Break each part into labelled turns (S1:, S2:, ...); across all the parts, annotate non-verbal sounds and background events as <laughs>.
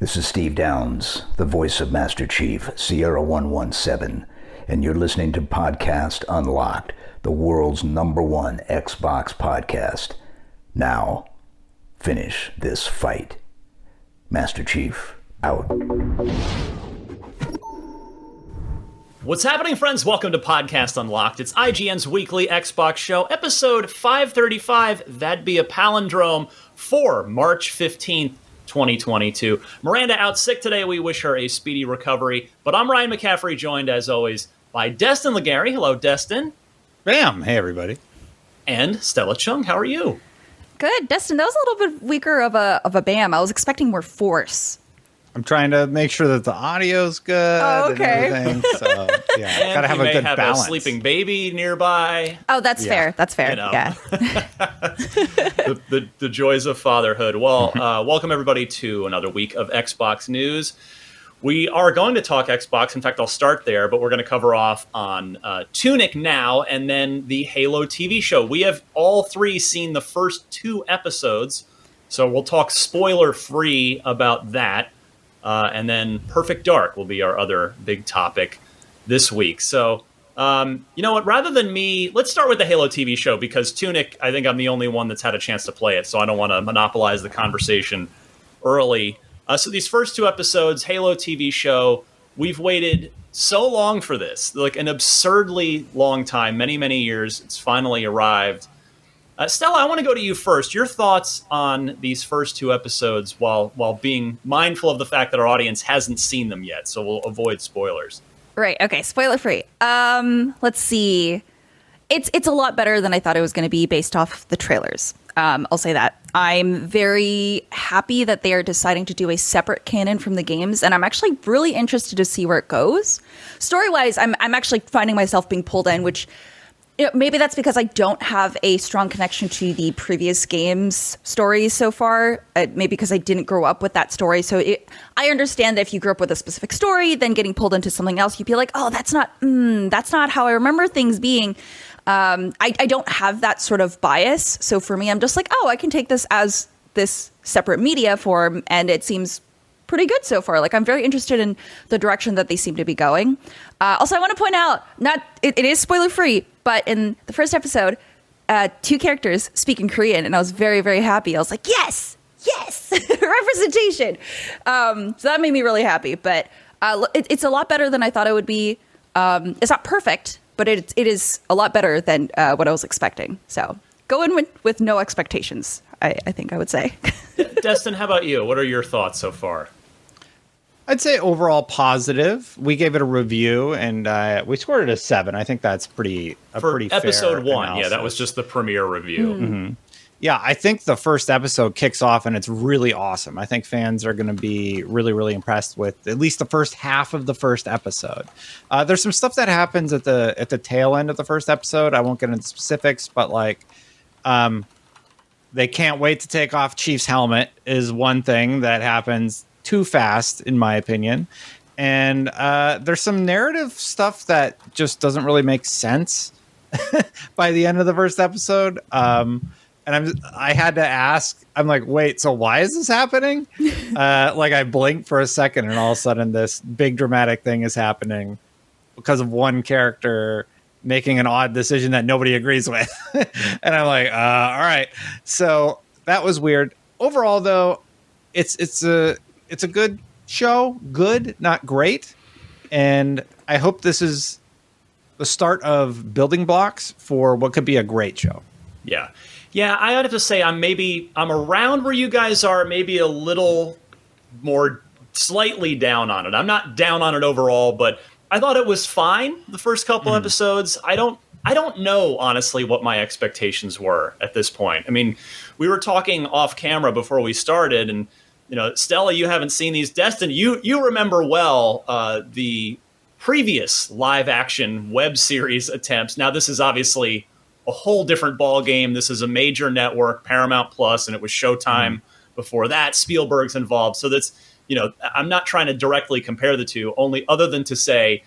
S1: This is Steve Downes, the voice of Master Chief, Sierra 117, and you're listening to Podcast Unlocked, the world's number one Xbox podcast. Now, finish this fight. Master Chief, out.
S2: What's happening, friends? Welcome to Podcast Unlocked. It's IGN's weekly Xbox show, episode 535. That'd be a palindrome for March 15th, 2022. Miranda out sick today. We wish her a speedy recovery. But I'm Ryan McCaffrey, joined as always by Destin Legarie. Hello, Destin.
S3: Bam! Hey, everybody.
S2: And Stella Chung. How are you?
S4: Good, Destin. That was a little bit weaker of a of a bam. I was expecting more force.
S3: I'm trying to make sure that the audio's good.
S4: Oh, okay.
S3: And everything, so <laughs> yeah,
S2: And
S3: gotta have
S2: you
S3: a
S2: may
S3: good
S2: have
S3: balance.
S2: a sleeping baby nearby.
S4: Oh, that's
S3: Yeah.
S4: fair. That's fair.
S2: You know.
S4: Yeah. <laughs>
S2: the, the, the joys of fatherhood. Well, uh, welcome everybody to another week of Xbox news. We are going to talk Xbox. In fact, I'll start there, but we're going to cover off on uh, Tunic now and then the Halo TV show. We have all three seen the first two episodes, so we'll talk spoiler free about that. Uh, and then Perfect Dark will be our other big topic this week. So, um, you know what? Rather than me, let's start with the Halo TV show because Tunic, I think I'm the only one that's had a chance to play it, so I don't want to monopolize the conversation early. Uh, so, these first two episodes, Halo TV show, we've waited so long for this like an absurdly long time, many, many years. It's finally arrived. Uh, Stella, I want to go to you first. Your thoughts on these first two episodes, while while being mindful of the fact that our audience hasn't seen them yet, so we'll avoid spoilers.
S4: Right. Okay. Spoiler free. Um, let's see. It's it's a lot better than I thought it was going to be based off the trailers. Um, I'll say that. I'm very happy that they are deciding to do a separate canon from the games, and I'm actually really interested to see where it goes. Story wise, I'm I'm actually finding myself being pulled in, which you know, maybe that's because I don't have a strong connection to the previous games stories so far. Uh, maybe because I didn't grow up with that story. So it, I understand that if you grew up with a specific story, then getting pulled into something else, you'd be like, "Oh, that's not mm, that's not how I remember things being." Um, I, I don't have that sort of bias. So for me, I'm just like, "Oh, I can take this as this separate media form," and it seems pretty good so far. Like I'm very interested in the direction that they seem to be going. Uh, also, I want to point out, not it, it is spoiler free, but in the first episode, uh, two characters speak in Korean, and I was very very happy. I was like, yes, yes, <laughs> representation. Um, so that made me really happy. But uh, it, it's a lot better than I thought it would be. Um, it's not perfect, but it it is a lot better than uh, what I was expecting. So go in with, with no expectations. I, I think I would say. <laughs>
S2: Destin, how about you? What are your thoughts so far?
S3: I'd say overall positive. We gave it a review and uh, we scored it a seven. I think that's pretty a
S2: For
S3: pretty
S2: episode
S3: fair
S2: one, yeah, that was just the premiere review.
S3: Yeah, I think the first episode kicks off and it's really awesome. I think fans are going to be really, really impressed with at least the first half of the first episode. Uh, there's some stuff that happens at the at the tail end of the first episode. I won't get into specifics, but like, um, they can't wait to take off Chief's helmet is one thing that happens too fast, in my opinion. And uh, there's some narrative stuff that just doesn't really make sense <laughs> by the end of the first episode. Um, and I'm I had to ask. I'm like, wait, so why is this happening? <laughs> uh, like I blinked for a second, and all of a sudden, this big dramatic thing is happening because of one character making an odd decision that nobody agrees with. <laughs> and I'm like, uh, all right. So that was weird. Overall, though, it's it's a it's a good show. Good, not great. And I hope this is the start of building blocks for what could be a great show.
S2: Yeah. Yeah, I have to say I'm maybe I'm around where you guys are, maybe a little more slightly down on it. I'm not down on it overall, but I thought it was fine the first couple hmm. episodes. I don't I don't know honestly what my expectations were at this point. I mean, we were talking off camera before we started and you know, Stella, you haven't seen these. Destin, you you remember well uh, the previous live action web series attempts. Now this is obviously a whole different ball game. This is a major network, Paramount Plus, and it was Showtime before that. Spielberg's involved, so that's you know I'm not trying to directly compare the two, only other than to say,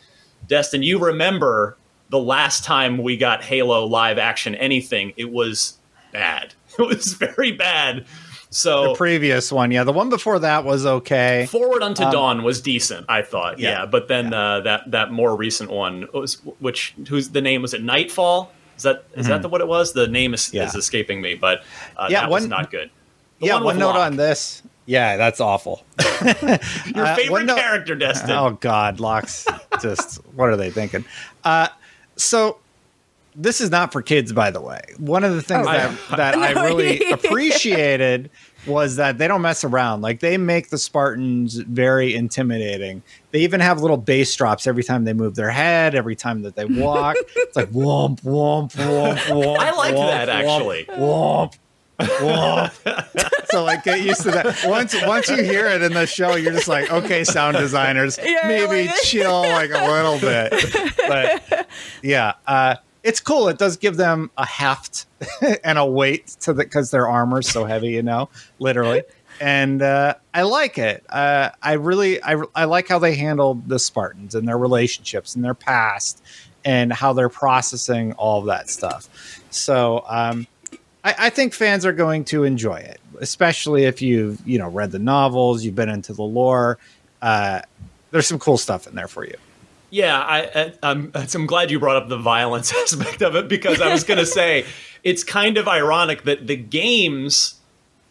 S2: Destin, you remember the last time we got Halo live action anything? It was bad. <laughs> It was very bad. So
S3: the previous one, yeah, the one before that was okay.
S2: Forward Unto Dawn was decent, I thought. Yeah,
S3: Yeah.
S2: but then Uh, that that more recent one was which whose the name was it Nightfall? Is that is that the, what it was? The name is,
S3: Yeah.
S2: is escaping me, but uh,
S3: Yeah,
S2: that was
S3: one-
S2: not good. The
S3: yeah,
S2: one
S3: one note
S2: Locke.
S3: on this. Yeah, that's awful. <laughs> <laughs>
S2: Your
S3: uh,
S2: favorite character, Destin.
S3: Oh God, Locks. just what are they thinking? Uh, so this is not for kids, by the way. One of the things
S4: Oh.
S3: that <laughs> that I really appreciated was that they don't mess around. Like they make the Spartans very intimidating. They even have little bass drops every time they move their head, every time that they walk. it's like womp womp womp <laughs> womp.
S2: I like
S3: womp,
S2: that, actually.
S3: Womp. womp. <laughs> so like get used to that. Once once you hear it in the show, you're just like, okay, sound designers,
S4: Yeah,
S3: maybe
S4: like-
S3: chill like a little bit. But yeah, uh, it's cool. It does give them a heft <laughs> and a weight to the because their armor's so heavy, you know, literally. And uh, I like it. Uh, I really, I, I like how they handled the Spartans and their relationships and their past, and how they're processing all of that stuff. So um, I, I think fans are going to enjoy it, especially if you've you know read the novels, you've been into the lore. Uh, there's some cool stuff in there for you.
S2: Yeah, I, I, I'm, <laughs> I'm glad you brought up the violence <laughs> aspect of it because I was going to say <laughs> it's kind of ironic that the games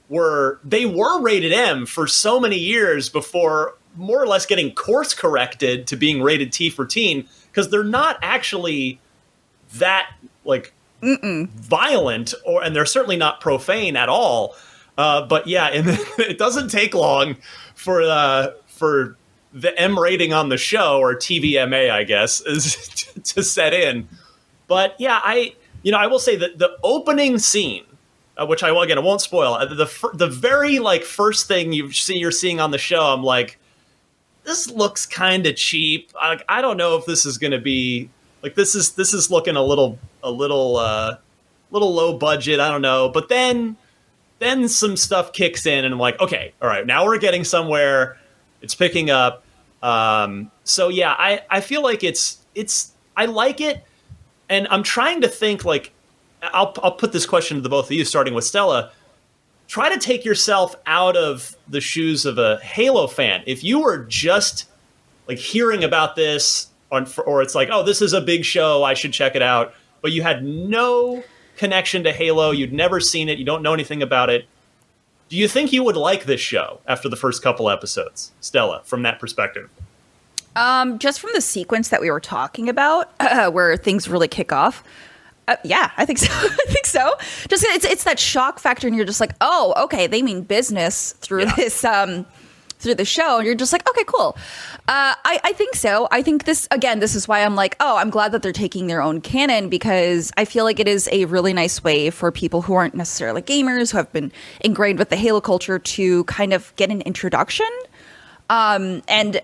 S2: were they were rated M for so many years before more or less getting course corrected to being rated T for teen because they're not actually that like violent or and they're certainly not profane at all. Uh, but yeah, and it doesn't take long for uh, for the M rating on the show or TVMA, I guess, <laughs> is to set in. But yeah, I you know I will say that the opening scene, uh, which I will again I won't spoil, uh, the the very like first thing you see you're seeing on the show, I'm like, this looks kind of cheap. I, I don't know if this is going to be like this is this is looking a little a little uh little low budget. I don't know, but then then some stuff kicks in, and I'm like, okay, all right, now we're getting somewhere. It's picking up. Um, so yeah, I I feel like it's it's I like it, and I'm trying to think like I'll I'll put this question to the both of you, starting with Stella. Try to take yourself out of the shoes of a Halo fan. If you were just like hearing about this or it's like, oh, this is a big show, I should check it out, but you had no connection to Halo, you'd never seen it, you don't know anything about it. Do you think you would like this show after the first couple episodes, Stella, from that perspective?
S4: Um, just from the sequence that we were talking about, <clears throat> where things really kick off. Uh, yeah, I think <laughs> so. I think so. Just it's it's that shock factor, and you're just like, oh, okay, they mean business through
S2: Yeah.
S4: this um through the show, and you're just like, okay, cool. Uh, I I think so. I think this again. This is why I'm like, oh, I'm glad that they're taking their own canon because I feel like it is a really nice way for people who aren't necessarily gamers who have been ingrained with the Halo culture to kind of get an introduction. Um, and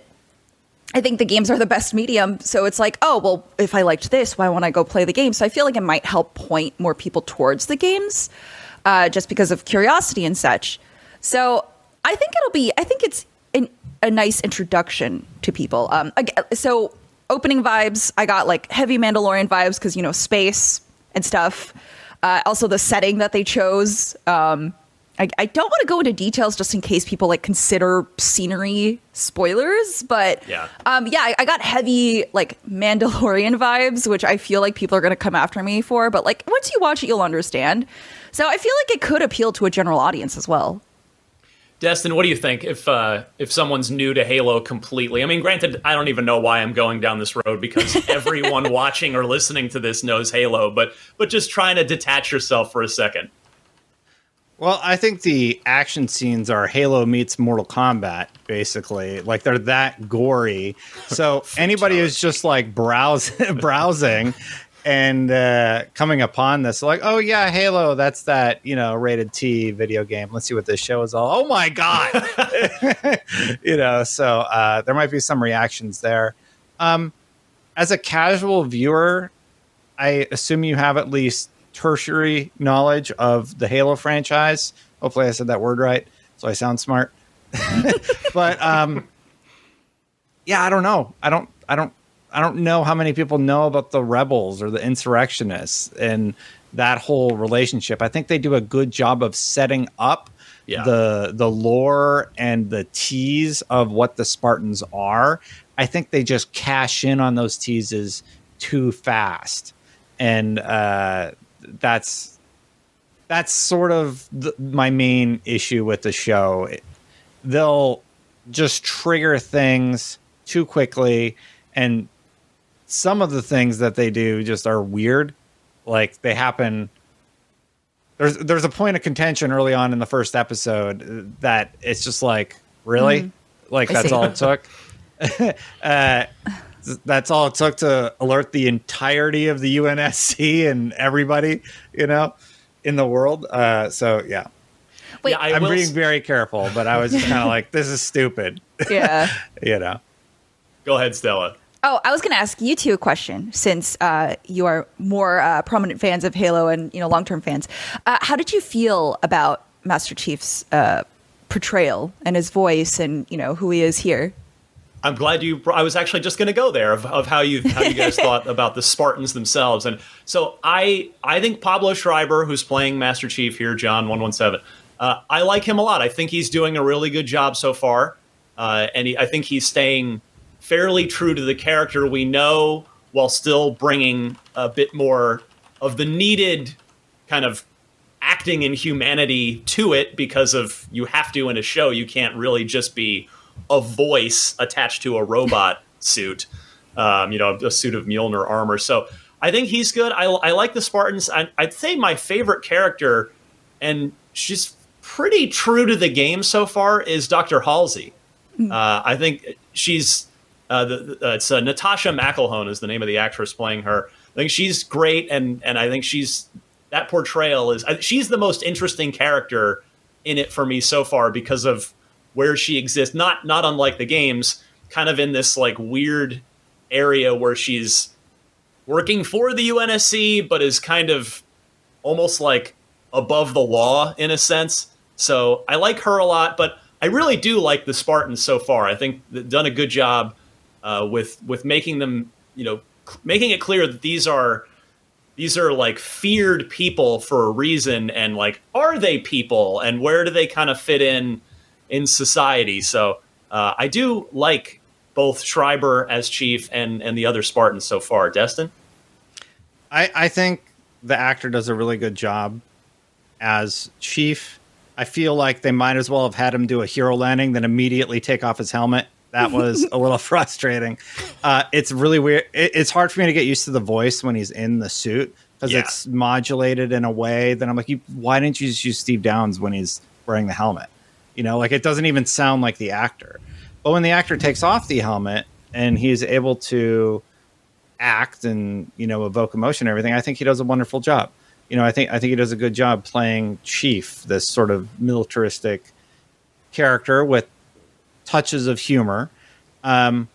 S4: I think the games are the best medium. So it's like, oh, well, if I liked this, why won't I go play the game? So I feel like it might help point more people towards the games uh, just because of curiosity and such. So I think it'll be, I think it's an, a nice introduction to people. Um, so opening vibes, I got like heavy Mandalorian vibes because, you know, space and stuff. Uh, also, the setting that they chose. Um, I, I don't want to go into details just in case people like consider scenery spoilers, but
S2: Yeah.
S4: um, yeah, I, I got heavy like Mandalorian <laughs> vibes, which I feel like people are going to come after me for. But like once you watch it, you'll understand. So I feel like it could appeal to a general audience as well.
S2: Destin, what do you think if uh, if someone's new to Halo completely? I mean, granted, I don't even know why I'm going down this road because <laughs> everyone watching or listening to this knows Halo, but but just trying to detach yourself for a second.
S3: Well, I think the action scenes are Halo meets Mortal Kombat, basically. Like they're that gory. So <laughs> anybody who's just like browse, <laughs> browsing and uh, coming upon this, like, oh yeah, Halo, that's that you know rated T video game. Let's see what this show is all. Oh my god, <laughs> <laughs> you know. So uh, there might be some reactions there. Um, as a casual viewer, I assume you have at least tertiary knowledge of the Halo franchise. Hopefully, I said that word right, so I sound smart. <laughs> but um, yeah, I don't know. I don't. I don't. I don't know how many people know about the rebels or the insurrectionists and that whole relationship. I think they do a good job of setting up
S2: Yeah.
S3: the the lore and the tease of what the Spartans are, I think they just cash in on those teases too fast, and uh, that's that's sort of the, my main issue with the show. It- they'll just trigger things too quickly, and some of the things that they do just are weird. Like they happen there's there's a point of contention early on in the first episode that it's just like really like
S4: Mm-hmm. I
S3: that's
S4: see.
S3: all it took <laughs> uh, that's all it took to alert the entirety of the UNSC and everybody you know in the world uh, so yeah
S4: Wait,
S2: Yeah, I
S3: I'm being
S2: s-
S3: very careful but I was kind of <laughs> like this is stupid
S4: yeah. <laughs>
S3: you know
S2: Go ahead, Stella.
S4: Oh, I was going to ask you two a question since uh, you are more uh, prominent fans of Halo and you know long term fans. Uh, how did you feel about Master Chief's uh, portrayal and his voice and you know who he is here?
S2: I'm glad you. I was actually just going to go there of, of how you how you guys <laughs> thought about the Spartans themselves, and so I I think Pablo Schreiber, who's playing Master Chief here, John one one seven. Uh, I like him a lot. I think he's doing a really good job so far, uh, and he, I think he's staying fairly true to the character we know, while still bringing a bit more of the needed kind of acting and humanity to it because of you have to in a show you can't really just be a voice attached to a robot <laughs> suit um, you know a suit of Mjolnir armor. So I think he's good. I, I like the Spartans. I, I'd say my favorite character and she's pretty true to the game so far is Dr. Halsey. Uh, I think she's uh, the, uh, it's uh, Natasha McElhone is the name of the actress playing her. I think she's great, and and I think she's that portrayal is I, she's the most interesting character in it for me so far because of where she exists. Not not unlike the games, kind of in this like weird area where she's working for the UNSC, but is kind of almost like above the law in a sense. So I like her a lot, but I really do like the Spartans so far. I think they've done a good job uh, with with making them, you know, making it clear that these are these are like feared people for a reason, and like, are they people, and where do they kind of fit in in society? So uh, I do like both Schreiber as chief and and the other Spartans so far. Destin.
S3: I, I think the actor does a really good job as Chief. I feel like they might as well have had him do a hero landing, then immediately take off his helmet. That was a little <laughs> frustrating. Uh, it's really weird. It, it's hard for me to get used to the voice when he's in the suit because
S2: Yeah.
S3: it's modulated in a way that I'm like, you, why didn't you just use Steve Downes when he's wearing the helmet? You know, like it doesn't even sound like the actor. But when the actor takes off the helmet and he's able to act and you know evoke emotion and everything i think he does a wonderful job you know i think i think he does a good job playing chief this sort of militaristic character with touches of humor. Um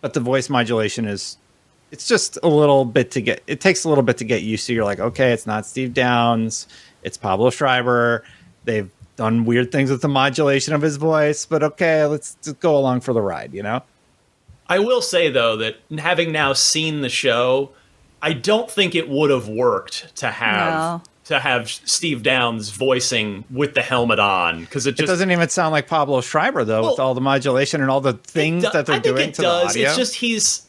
S3: but the voice modulation is it's just a little bit to get it takes a little bit to get used to. You're like okay it's not steve downes it's pablo schreiber. They've done weird things with the modulation of his voice but okay let's just go along for the ride you know?
S2: I will say though that having now seen the show, I don't think it would have worked to have
S4: No.
S2: To have Steve Downes voicing with the helmet on because it
S3: It
S2: just
S3: doesn't even sound like Pablo Schreiber though, with all the modulation and all the things
S2: do-
S3: that they're
S2: I think
S3: doing
S2: it
S3: to
S2: does.
S3: the audio.
S2: It's just he's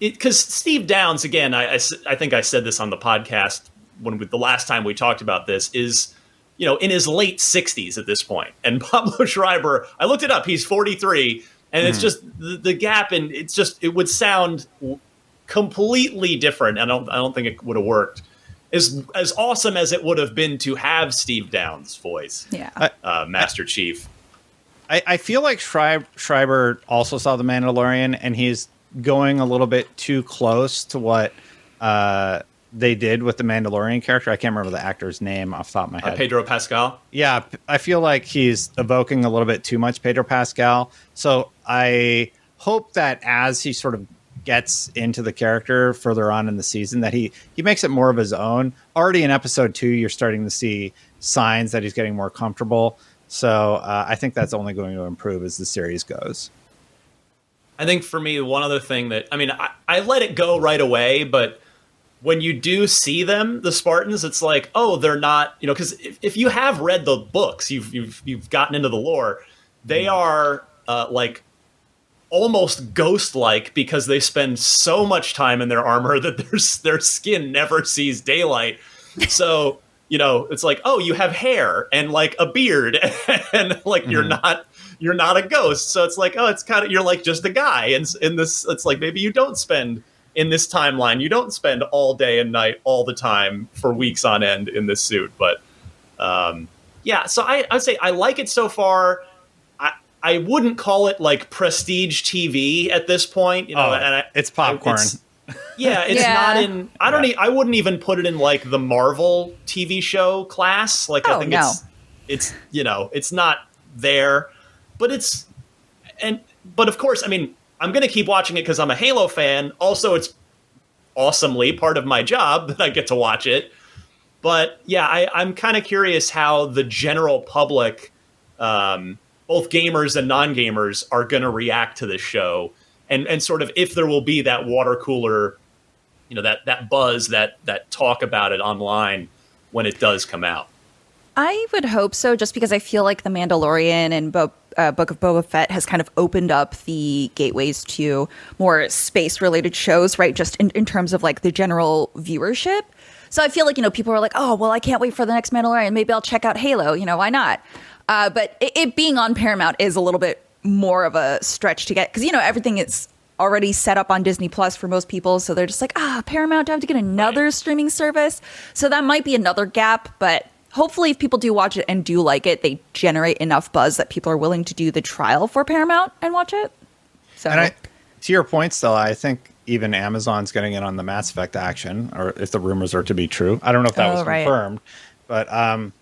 S2: because Steve Downes again. I I think I said this on the podcast when we, the last time we talked about this is you know in his late sixties at this point, and <laughs> Pablo Schreiber. I looked it up. He's forty three, and
S3: Hmm.
S2: it's just the, the gap, and it's just it would sound completely different. I don't I don't think it would have worked. As, as awesome as it would have been to have Steve Downes' voice,
S4: Yeah.
S2: Uh, Master Chief.
S3: I, I feel like Schreib, Schreiber also saw the Mandalorian, and he's going a little bit too close to what uh, they did with the Mandalorian character. I can't remember the actor's name off the top of my
S2: Uh,
S3: head.
S2: Pedro Pascal.
S3: yeah, I feel like he's evoking a little bit too much Pedro Pascal. So I hope that as he sort of gets into the character further on in the season, that he he makes it more of his own. Already in episode two, you're starting to see signs that he's getting more comfortable. So uh, I think that's only going to improve as the series goes.
S2: I think for me, one other thing that I mean, I, I let it go right away, but when you do see them, the Spartans, it's like, oh, they're not, you know, because if, if you have read the books, you've you've you've gotten into the lore, they are uh, like almost ghost-like because they spend so much time in their armor <laughs> that their their skin never sees daylight. So you know, it's like, oh, you have hair and like a beard, <laughs> and like you're not you're not a ghost. So it's like, oh, it's kind of you're like just a guy, and in this, it's like maybe you don't spend in this timeline, you don't spend all day and night all the time for weeks on end in this suit. But um, yeah, so I, I would say I like it so far. I, I wouldn't call it like prestige TV at this point, you know.
S3: Oh,
S2: and I,
S3: it's popcorn.
S2: it's- yeah, it's
S4: Yeah.
S2: not in. I don't.
S3: Yeah.
S2: E- I wouldn't even put it in like the Marvel TV show class. Like I
S4: Oh,
S2: think
S4: no.
S2: it's it's you know it's not there, but it's and but of course I mean I'm going to keep watching it because I'm a Halo fan. Also, it's awesomely part of my job <laughs> that I get to watch it. But yeah, I, I'm kind of curious how the general public, um, both gamers and non gamers, are going to react to this show, and and sort of if there will be that water cooler, you know, that that buzz, that that talk about it online when it does come out.
S4: I would hope so, just because I feel like The Mandalorian and Bo- uh, Book of Boba Fett has kind of opened up the gateways to more space related shows, right? Just in, in terms of like the general viewership. So I feel like, you know, people are like, oh, well, I can't wait for the next Mandalorian. Maybe I'll check out Halo. You know, why not? Uh, but it, it being on Paramount is a little bit more of a stretch to get because, you know, everything is already set up on Disney Plus for most people. So they're just like, ah, Paramount, do I have to get another streaming service? So that might be another gap, but hopefully if people do watch it and do like it, they generate enough buzz that people are willing to do the trial for Paramount and watch it. So
S3: And I, to your point, Stella, I think even Amazon's getting in on the Mass Effect action, or if the rumors are to be true. I don't know if that
S4: Oh,
S3: was
S4: right.
S3: confirmed, but um,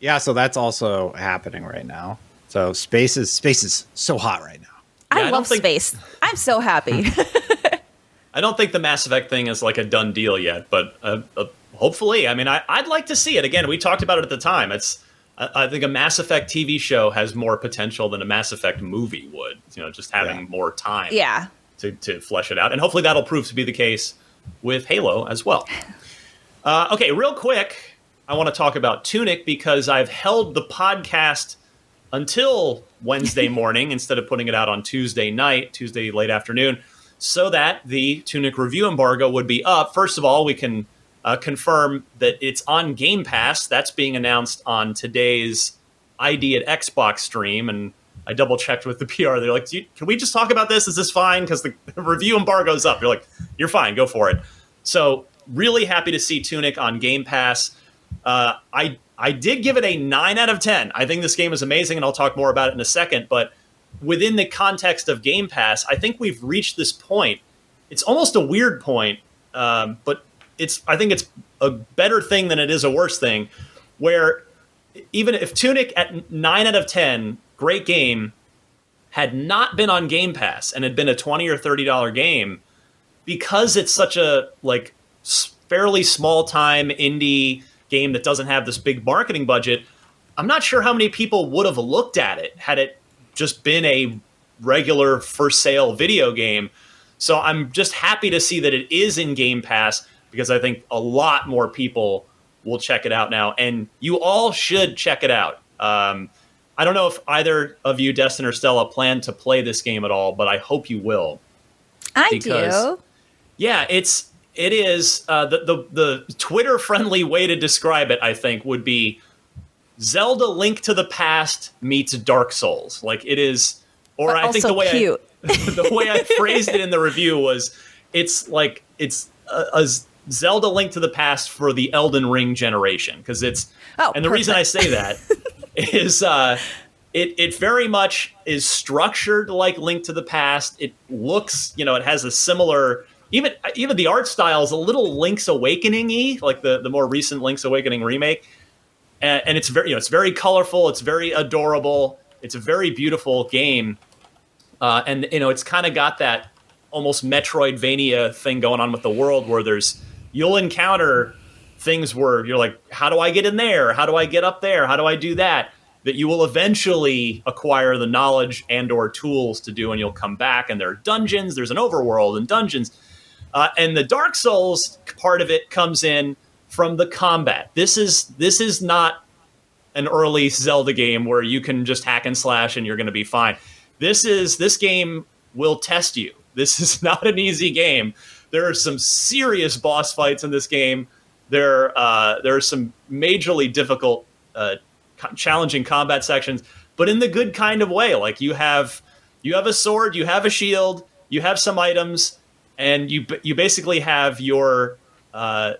S3: yeah, so that's also happening right now. So space is space is so hot right now.
S2: Yeah, I
S4: I love
S2: think-
S4: space. I'm so happy. <laughs>
S2: I don't think the Mass Effect thing is like a done deal yet, but uh, uh, hopefully. I mean, I, I'd like to see it again. We talked about it at the time. It's I, I think a Mass Effect TV show has more potential than a Mass Effect movie would. You know, just having
S3: Yeah.
S2: more time.
S4: yeah.
S2: to, to flesh it out. And hopefully that'll prove to be the case with Halo as well. <laughs> Uh, okay, real quick, I want to talk about Tunic because I've held the podcast until Wednesday <laughs> morning instead of putting it out on Tuesday night, Tuesday late afternoon, so that the Tunic review embargo would be up. First of all, we can uh, confirm that it's on Game Pass. That's being announced on today's ID at Xbox stream, and I double checked with the <laughs> PR. They're like, "Can we just talk about this? Is this fine?" Because the <laughs> review embargo's up. You're like, "You're fine. Go for it." So, really happy to see Tunic on Game Pass. Uh, I I did give it a nine out of ten. I think this game is amazing, and I'll talk more about it in a second. But within the context of Game Pass, I think we've reached this point. It's almost a weird point, um, but it's I think it's a better thing than it is a worse thing. Where even if Tunic at nine out of ten, great game, had not been on Game Pass and had been a twenty or thirty dollar game, because it's such a like fairly small time indie game that doesn't have this big marketing budget, I'm not sure how many people would have looked at it had it just been a regular for sale video game. So I'm just happy to see that it is in Game Pass because I think a lot more people will check it out now, and you all should check it out. Um, I don't know if either of you, Destin or Stella, plan to play this game at all, but I hope you will.
S4: I do.
S2: Yeah, it's it is uh, the the the Twitter friendly way to describe it. I think would be Zelda: Link to the Past meets Dark Souls. Like it is, or
S4: But
S2: I think the way. I, <laughs> the way I phrased it in the review was it's like it's a, a Zelda: Link to the Past for the Elden Ring generation because it's
S4: Oh,
S2: and the reason I say that <laughs> is uh, it it very much is structured like Link to the Past. It looks, you know, it has a similar even even the art style is a little Link's Awakening y, like the the more recent Link's Awakening remake. And, and it's very you know it's very colorful. It's very adorable. It's a very beautiful game, uh, and you know it's kind of got that almost Metroidvania thing going on with the world where there's you'll encounter things where you're like, how do I get in there? How do I get up there? How do I do that? That you will eventually acquire the knowledge and or tools to do, and you'll come back and there are dungeons. There's an overworld and dungeons. Uh, and the Dark Souls part of it comes in from the combat. This is this is not an early Zelda game where you can just hack and slash and you're going to be fine. This is this game will test you. <laughs> This is not an easy game. There are some serious boss fights in this game. There uh, there are some majorly difficult, uh, challenging combat sections, but in the good kind of way. Like you have you have a sword, you have a shield, you have some items, and you you basically have your uh,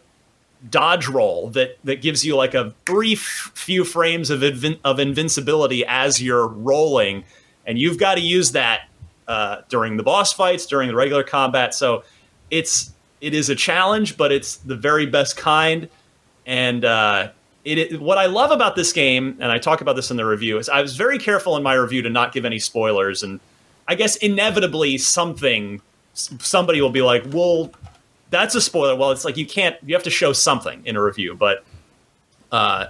S2: dodge roll that that gives you like a brief few frames of invin- of invincibility as you're rolling, and you've got to use that uh, during the boss fights, during the regular combat. So it's it is a challenge, but it's the very best kind. And uh, it, it, what I love about this game, and I talk about this in the review, is I was very careful in my review to not give any spoilers. And I guess inevitably something somebody will be like, "Well, that's a spoiler." Well, it's like you can't you have to show something in a review, but uh,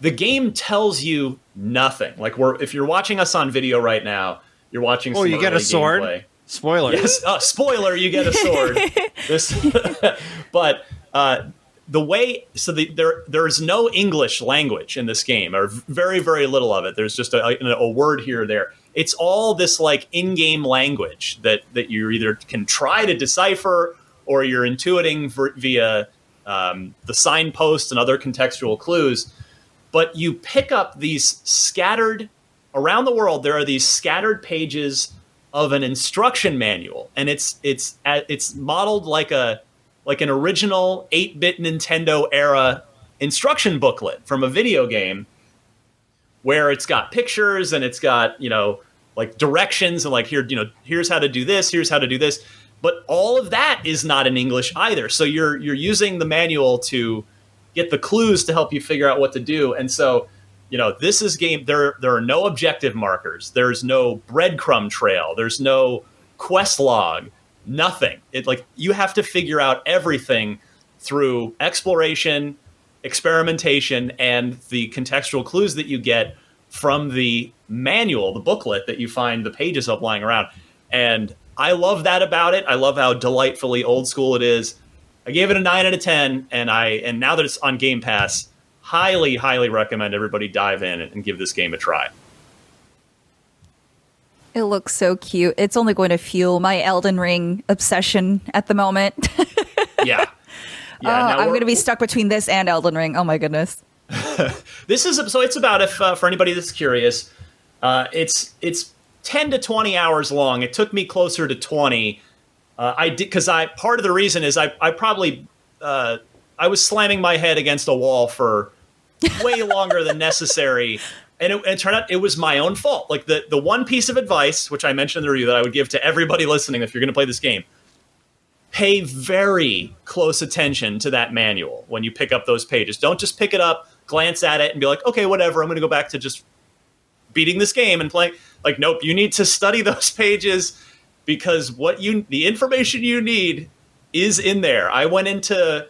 S2: the game tells you nothing. Like we're if you're watching us on video right now you're watching.
S3: Oh, you get a sword.
S2: Gameplay.
S3: Spoiler.
S2: Yes. Uh, spoiler. You get a sword. <laughs> this, <laughs> but uh, the way so the, there there is no English language in this game, or very very little of it. There's just a, a word here or there. It's all this like in-game language that that you either can try to decipher or you're intuiting via um, the signposts and other contextual clues. But you pick up these scattered around the world there are these scattered pages of an instruction manual and it's it's it's modeled like a like an original 8-bit Nintendo era instruction booklet from a video game where it's got pictures and it's got, you know, like directions and like here, you know, here's how to do this, here's how to do this. But all of that is not in English either. So you're you're using the manual to get the clues to help you figure out what to do. And so you know this is game there there are no objective markers there's no breadcrumb trail there's no quest log nothing it like you have to figure out everything through exploration experimentation and the contextual clues that you get from the manual the booklet that you find the pages of lying around and i love that about it i love how delightfully old school it is i gave it a 9 out of 10 and i and now that it's on game pass highly, highly recommend everybody dive in and give this game a try.
S4: It looks so cute. It's only going to fuel my Elden Ring obsession at the moment. <laughs>
S2: yeah.
S4: Yeah, oh, I'm going to be stuck between this and Elden Ring. Oh my goodness. <laughs>
S2: this is so. It's about if uh, for anybody that's curious, uh, it's it's 10 to 20 hours long. It took me closer to 20. Uh, I did because I part of the reason is I I probably uh, I was slamming my head against a wall for way <laughs> longer than necessary. And it, it, turned out it was my own fault. Like the, the one piece of advice, which I mentioned in the review that I would give to everybody listening if you're going to play this game, pay very close attention to that manual when you pick up those pages. Don't just pick it up, glance at it, and be like, okay, whatever, I'm going to go back to just beating this game and playing. Like, nope, you need to study <laughs> those pages because what you, the information you need is in there. I went into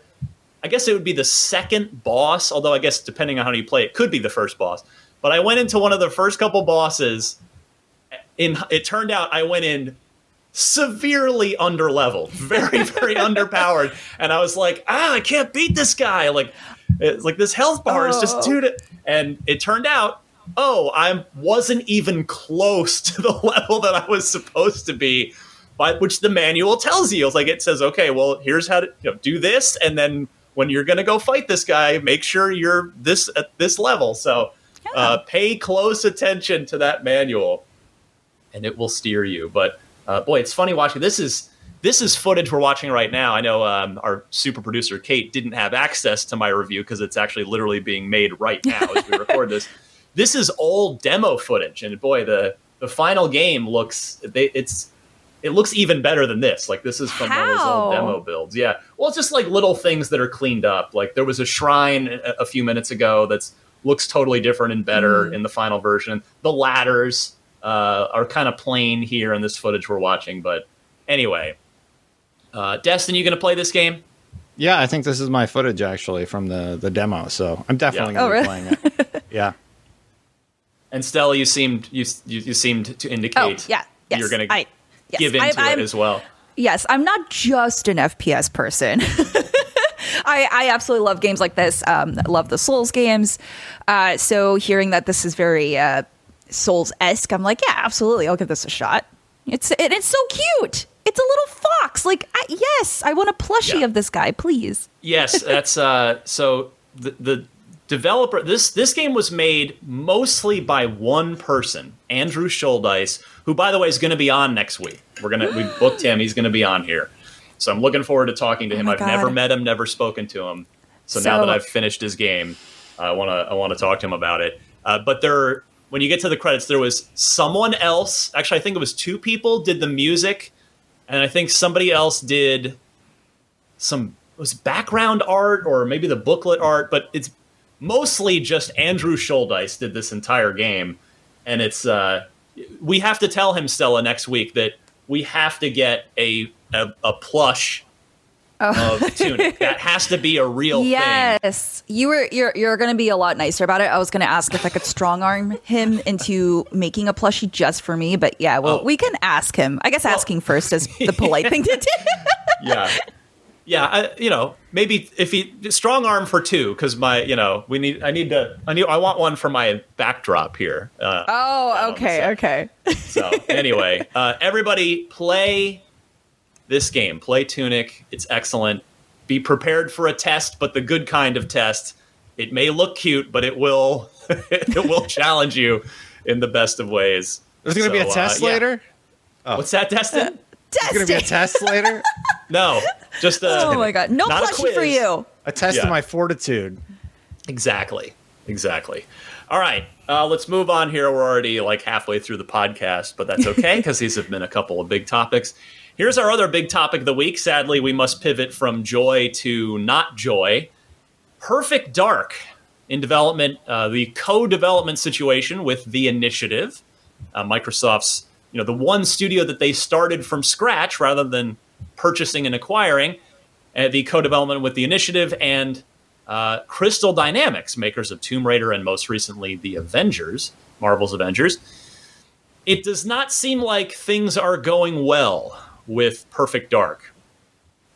S2: I guess it would be the second boss, although I guess depending on how you play, it could be the first boss. But I went into one of the first couple bosses. In it turned out I went in severely underleveled, very <laughs> very underpowered, and I was like, ah, I can't beat this guy. Like, it's like this health bar is just too. Oh. And it turned out, oh, I wasn't even close to the <laughs> level that I was supposed to be. By which the manual tells you, it's like it says, okay, well, here's how to you know, do this, and then when you're going to go fight this guy, make sure you're this at this level. So yeah. uh, pay close attention to that manual, and it will steer you. But uh, boy, it's funny watching. This is this is footage we're watching right now. I know um, our super producer Kate didn't have access to my review because it's actually literally being made right now as we <laughs> record this. This is all demo footage, and boy, the the final game looks they, it's it looks even better than this. Like this is from How? one of those old demo builds. Yeah. Well, it's just like little things that are cleaned up. Like there was a shrine a, a few minutes ago that's looks totally different and better mm. in the final version. The ladders uh, are kind of plain here in this footage we're watching, but anyway. Uh, Destin, you going to play this game?
S3: Yeah, I think this is my footage actually from the the demo, so I'm definitely yeah. going to oh, be really? playing it. <laughs> yeah.
S2: And Stella, you seemed you you, you seemed to indicate
S4: oh, yeah. Yes.
S2: you're going to yes, give into I, it as well.
S4: yes, I'm not just an FPS person. <laughs> I, I absolutely love games like this. Um, love the Souls games. Uh, so hearing that this is very uh, Souls esque, I'm like, yeah, absolutely, I'll give this a shot. It's it, it's so cute. It's a little fox. Like, I, yes, I want a plushie
S2: Yeah.
S4: of this guy, please.
S2: yes, that's uh, so the, the developer. This this game was made mostly by one person, Andrew Shouldice, who, by the way, is going to be on next week. We're gonna we <gasps> booked him. He's going to be on here, so I'm looking forward to talking to him.
S4: Oh
S2: I've never met him, never spoken to him. So, now that I've finished his game, I want to I want to talk to him about it. Uh, but there, when you get to the credits, there was someone else. Actually, I think it was two people did the music, and I think somebody else did some was background art or maybe the booklet art, but it's mostly just Andrew Shouldice did this entire game, and it's uh, we have to tell him Stella next week that we have to get a a, a plush of Tunic. <laughs> That has to be a real thing.
S4: Yes, you were. You're you're going to be a lot nicer about it. I was going to ask if I could strong arm him into making a plushie just for me, but yeah, well,
S2: Oh.
S4: we can ask him. I guess asking first is <laughs> the polite thing to do. <laughs>
S2: yeah yeah I, you know maybe if he strong arm for two because my you know we need i need to i need i want one for my backdrop here uh,
S4: Oh, okay, okay.
S2: so anyway uh, everybody play this game play tunic it's excellent be prepared for a test but the good kind of test it may look cute but it will <laughs> it will <laughs> challenge you in the best of ways
S3: There's going to be
S2: So,
S3: a
S2: uh,
S3: test
S2: yeah.
S3: later.
S2: what's that destin
S3: There's going to be a test later. <laughs>
S2: no just a
S4: Oh my god, no
S2: not a
S4: plushie for you.
S3: A test
S2: Yeah.
S3: of my fortitude.
S2: Exactly. Exactly. All right. Uh, let's move on here. We're already like halfway through the podcast, but that's okay because these have been a couple of big topics. Here's our other big topic of the week. Sadly, we must pivot from joy to not joy. Perfect Dark in development, uh, the co-development situation with the Initiative, uh, Microsoft's, you know, the one studio that they started from scratch rather than purchasing and acquiring, uh, the co-development with the Initiative and uh, Crystal Dynamics, makers of Tomb Raider and most recently the Avengers, Marvel's Avengers. It does not seem like things are going well with Perfect Dark.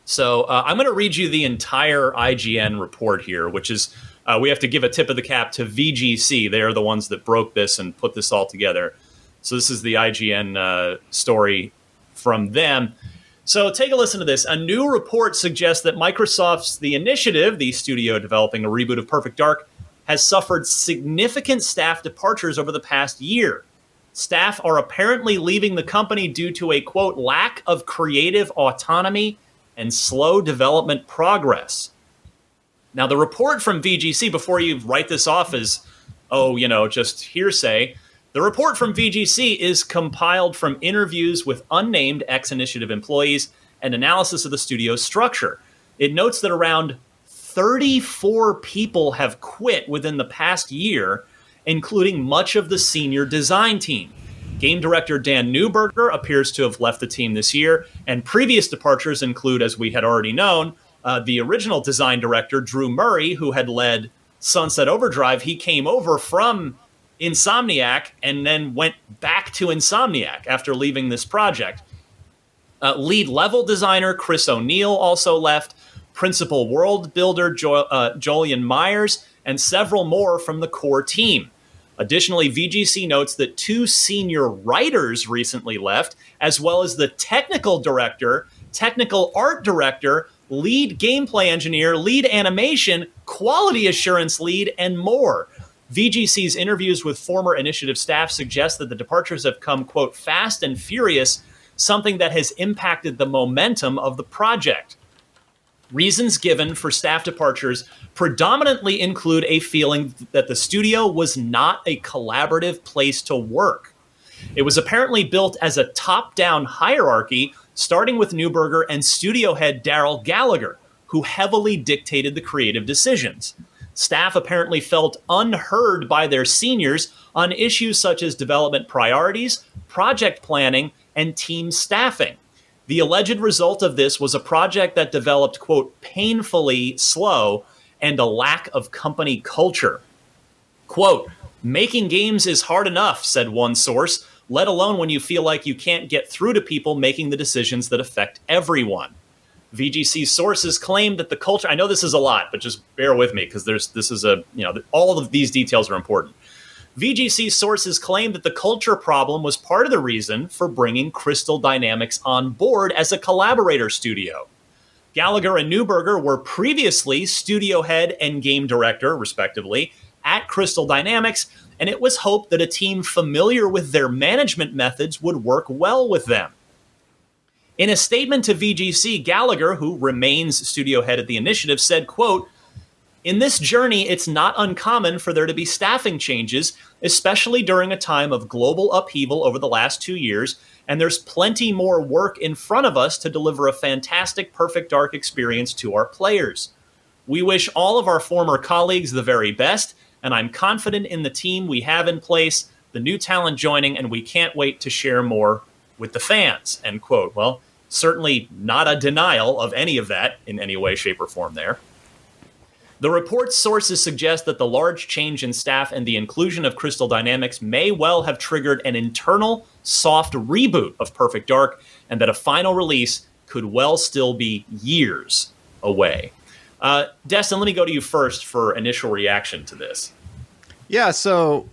S2: So uh, I'm going to read you the entire IGN report here, which is uh, we have to give a tip of the cap to VGC. They are the ones that broke this and put this all together. So this is the IGN uh, story from them. So take a listen to this. A new report suggests that Microsoft's The Initiative, the studio developing a reboot of Perfect Dark, has suffered significant staff departures over the past year. Staff are apparently leaving the company due to a quote lack of creative autonomy and slow development progress. Now, the report from VGC, before you write this off as, oh, you know, just hearsay, the report from VGC is compiled from interviews with unnamed X Initiative employees and analysis of the studio's structure. It notes that around 34 people have quit within the past year, including much of the senior design team. Game director Dan Neuburger appears to have left the team this year, and previous departures include, as we had already known, uh, the original design director, Drew Murray, who had led Sunset Overdrive. He came over from Insomniac and then went back to Insomniac after leaving this project. Uh, lead level designer Chris O'Neill also left, principal world builder jo- uh, Jolian Myers, and several more from the core team. Additionally, VGC notes that two senior writers recently left, as well as the technical director, technical art director, lead gameplay engineer, lead animation, quality assurance lead, and more. VGC's interviews with former initiative staff suggest that the departures have come, quote, fast and furious, something that has impacted the momentum of the project. Reasons given for staff departures predominantly include a feeling that the studio was not a collaborative place to work. It was apparently built as a top down hierarchy, starting with Neuburger and studio head Darrell Gallagher, who heavily dictated the creative decisions. Staff apparently felt unheard by their seniors on issues such as development priorities, project planning, and team staffing. The alleged result of this was a project that developed, quote, painfully slow and a lack of company culture. Quote, making games is hard enough, said one source, let alone when you feel like you can't get through to people making the decisions that affect everyone. VGC sources claim that the culture I know this is a lot, but just bear with me because there's this is a, you know, all of these details are important. VGC sources claim that the culture problem was part of the reason for bringing Crystal Dynamics on board as a collaborator studio. Gallagher and Neuburger were previously studio head and game director, respectively, at Crystal Dynamics, and it was hoped that a team familiar with their management methods would work well with them. In a statement to VGC, Gallagher, who remains studio head at the initiative, said, quote, in this journey, it's not uncommon for there to be staffing changes, especially during a time of global upheaval over the last two years, and there's plenty more work in front of us to deliver a fantastic Perfect Dark experience to our players. We wish all of our former colleagues the very best, and I'm confident in the team we have in place, the new talent joining, and we can't wait to share more with the fans. End quote. Well, certainly not a denial of any of that in any way, shape, or form there. The report's sources suggest that the large change in staff and the inclusion of Crystal Dynamics may well have triggered an internal soft reboot of Perfect Dark, and that a final release could well still be years away. Uh, Destin, let me go to you first for initial reaction to this.
S3: Yeah, so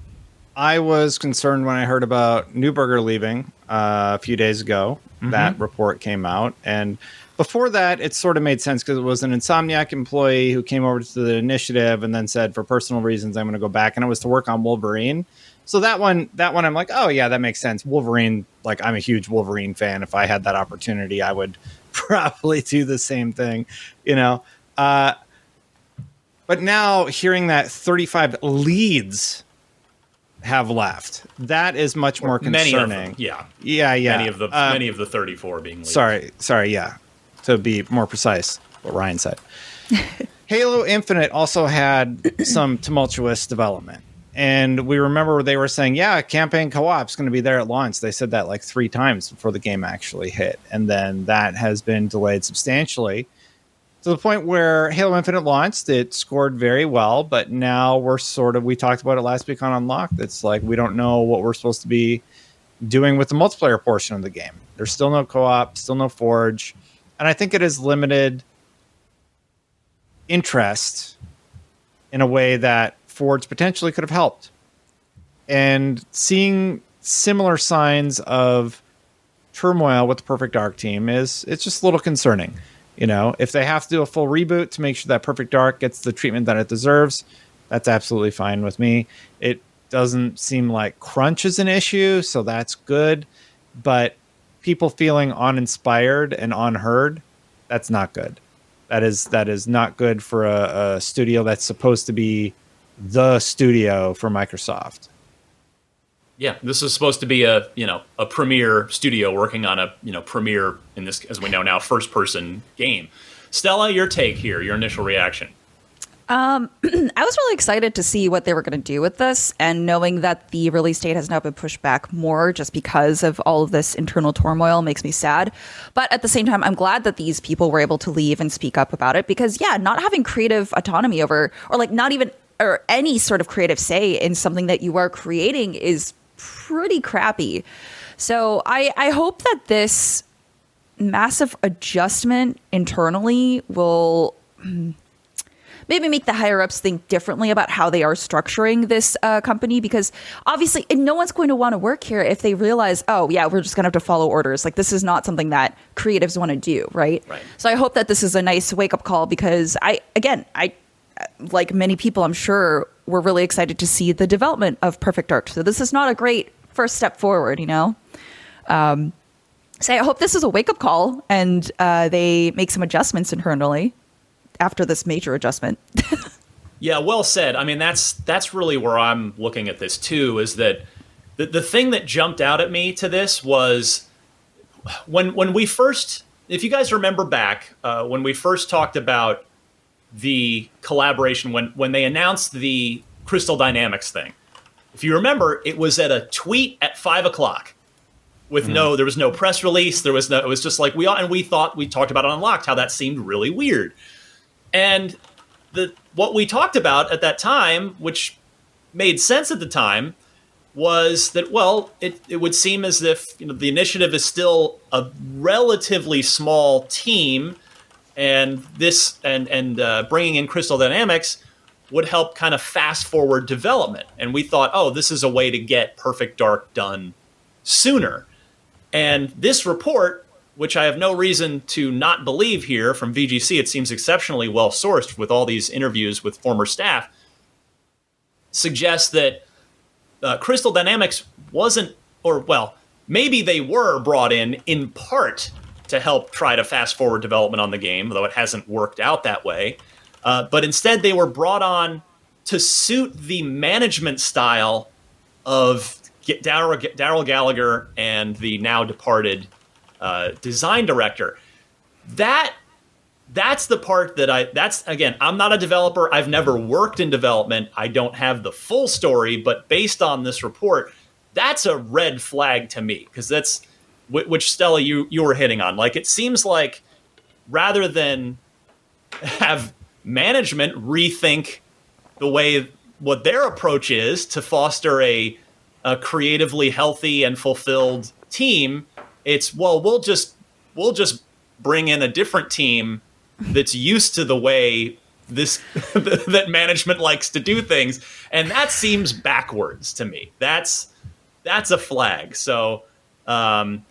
S3: I was concerned when I heard about Neuburger leaving uh, a few days ago. Mm-hmm. That report came out, and before that, it sort of made sense because it was an Insomniac employee who came over to the initiative and then said, for personal reasons, I'm going to go back, and it was to work on Wolverine. So that one, that one, I'm like, oh yeah, that makes sense. Wolverine, like I'm a huge Wolverine fan. If I had that opportunity, I would <laughs> probably do the same thing, you know. Uh, but now hearing that 35 leads have left, that is much more concerning.
S2: yeah,
S3: yeah, yeah.
S2: Many of the um, many of the 34 being leads.
S3: Sorry, sorry, yeah to be more precise, what Ryan said. <laughs> Halo Infinite also had some tumultuous development. And we remember they were saying, yeah, campaign co op's going to be there at launch. They said that like three times before the game actually hit. And then that has been delayed substantially to the point where Halo Infinite launched. It scored very well, but now we're sort of, we talked about it last week on Unlocked. It's like we don't know what we're supposed to be doing with the multiplayer portion of the game. There's still no co op, still no Forge and I think it has limited interest in a way that Forge potentially could have helped. And seeing similar signs of turmoil with the Perfect Dark team is it's just a little concerning. You know, if they have to do a full reboot to make sure that Perfect Dark gets the treatment that it deserves, that's absolutely fine with me. It doesn't seem like crunch is an issue, so that's good. But people feeling uninspired and unheard, that's not good. That is that is not good for a, a studio that's supposed to be the studio for Microsoft.
S2: Yeah, this is supposed to be a you know a premier studio working on a you know premier in this as we know now first person game. Stella, your take here, your initial reaction.
S4: Um, <clears throat> I was really excited to see what they were going to do with this, and knowing that the release date has now been pushed back more just because of all of this internal turmoil makes me sad. But at the same time, I'm glad that these people were able to leave and speak up about it because, yeah, not having creative autonomy over, or like not even, or any sort of creative say in something that you are creating is pretty crappy. So I, I hope that this massive adjustment internally will maybe make the higher ups think differently about how they are structuring this uh, company because obviously no one's going to want to work here if they realize, oh, yeah, we're just going to have to follow orders. Like, this is not something that creatives want to do, right?
S2: right?
S4: So I hope that this is a nice wake up call because I, again, I, like many people, I'm sure, we're really excited to see the development of Perfect Dark. So this is not a great first step forward, you know? Um, so I hope this is a wake up call and uh, they make some adjustments internally after this major adjustment. <laughs>
S2: yeah, well said. I mean, that's that's really where I'm looking at this too. Is that the the thing that jumped out at me to this was when when we first, if you guys remember back uh, when we first talked about the collaboration when when they announced the Crystal Dynamics thing. If you remember, it was at a tweet at five o'clock with mm-hmm. no there was no press release there was no it was just like we all and we thought we talked about it unlocked how that seemed really weird and the what we talked about at that time, which made sense at the time, was that well, it, it would seem as if you know the initiative is still a relatively small team, and this and and uh, bringing in Crystal Dynamics would help kind of fast forward development. And we thought, oh, this is a way to get Perfect Dark done sooner. And this report, which I have no reason to not believe here from VGC, it seems exceptionally well sourced with all these interviews with former staff, suggests that uh, Crystal Dynamics wasn't, or well, maybe they were brought in in part to help try to fast forward development on the game, though it hasn't worked out that way. Uh, but instead, they were brought on to suit the management style of Darrell Gallagher and the now departed uh, design director. That that's the part that I that's again, I'm not a developer. I've never worked in development. I don't have the full story, but based on this report, that's a red flag to me because that's which Stella you you were hitting on. Like it seems like rather than have management rethink the way what their approach is to foster a, a creatively healthy and fulfilled team, it's well, we'll just we'll just bring in a different team that's used to the way this <laughs> that management likes to do things. And that seems backwards to me. That's that's a flag. So um,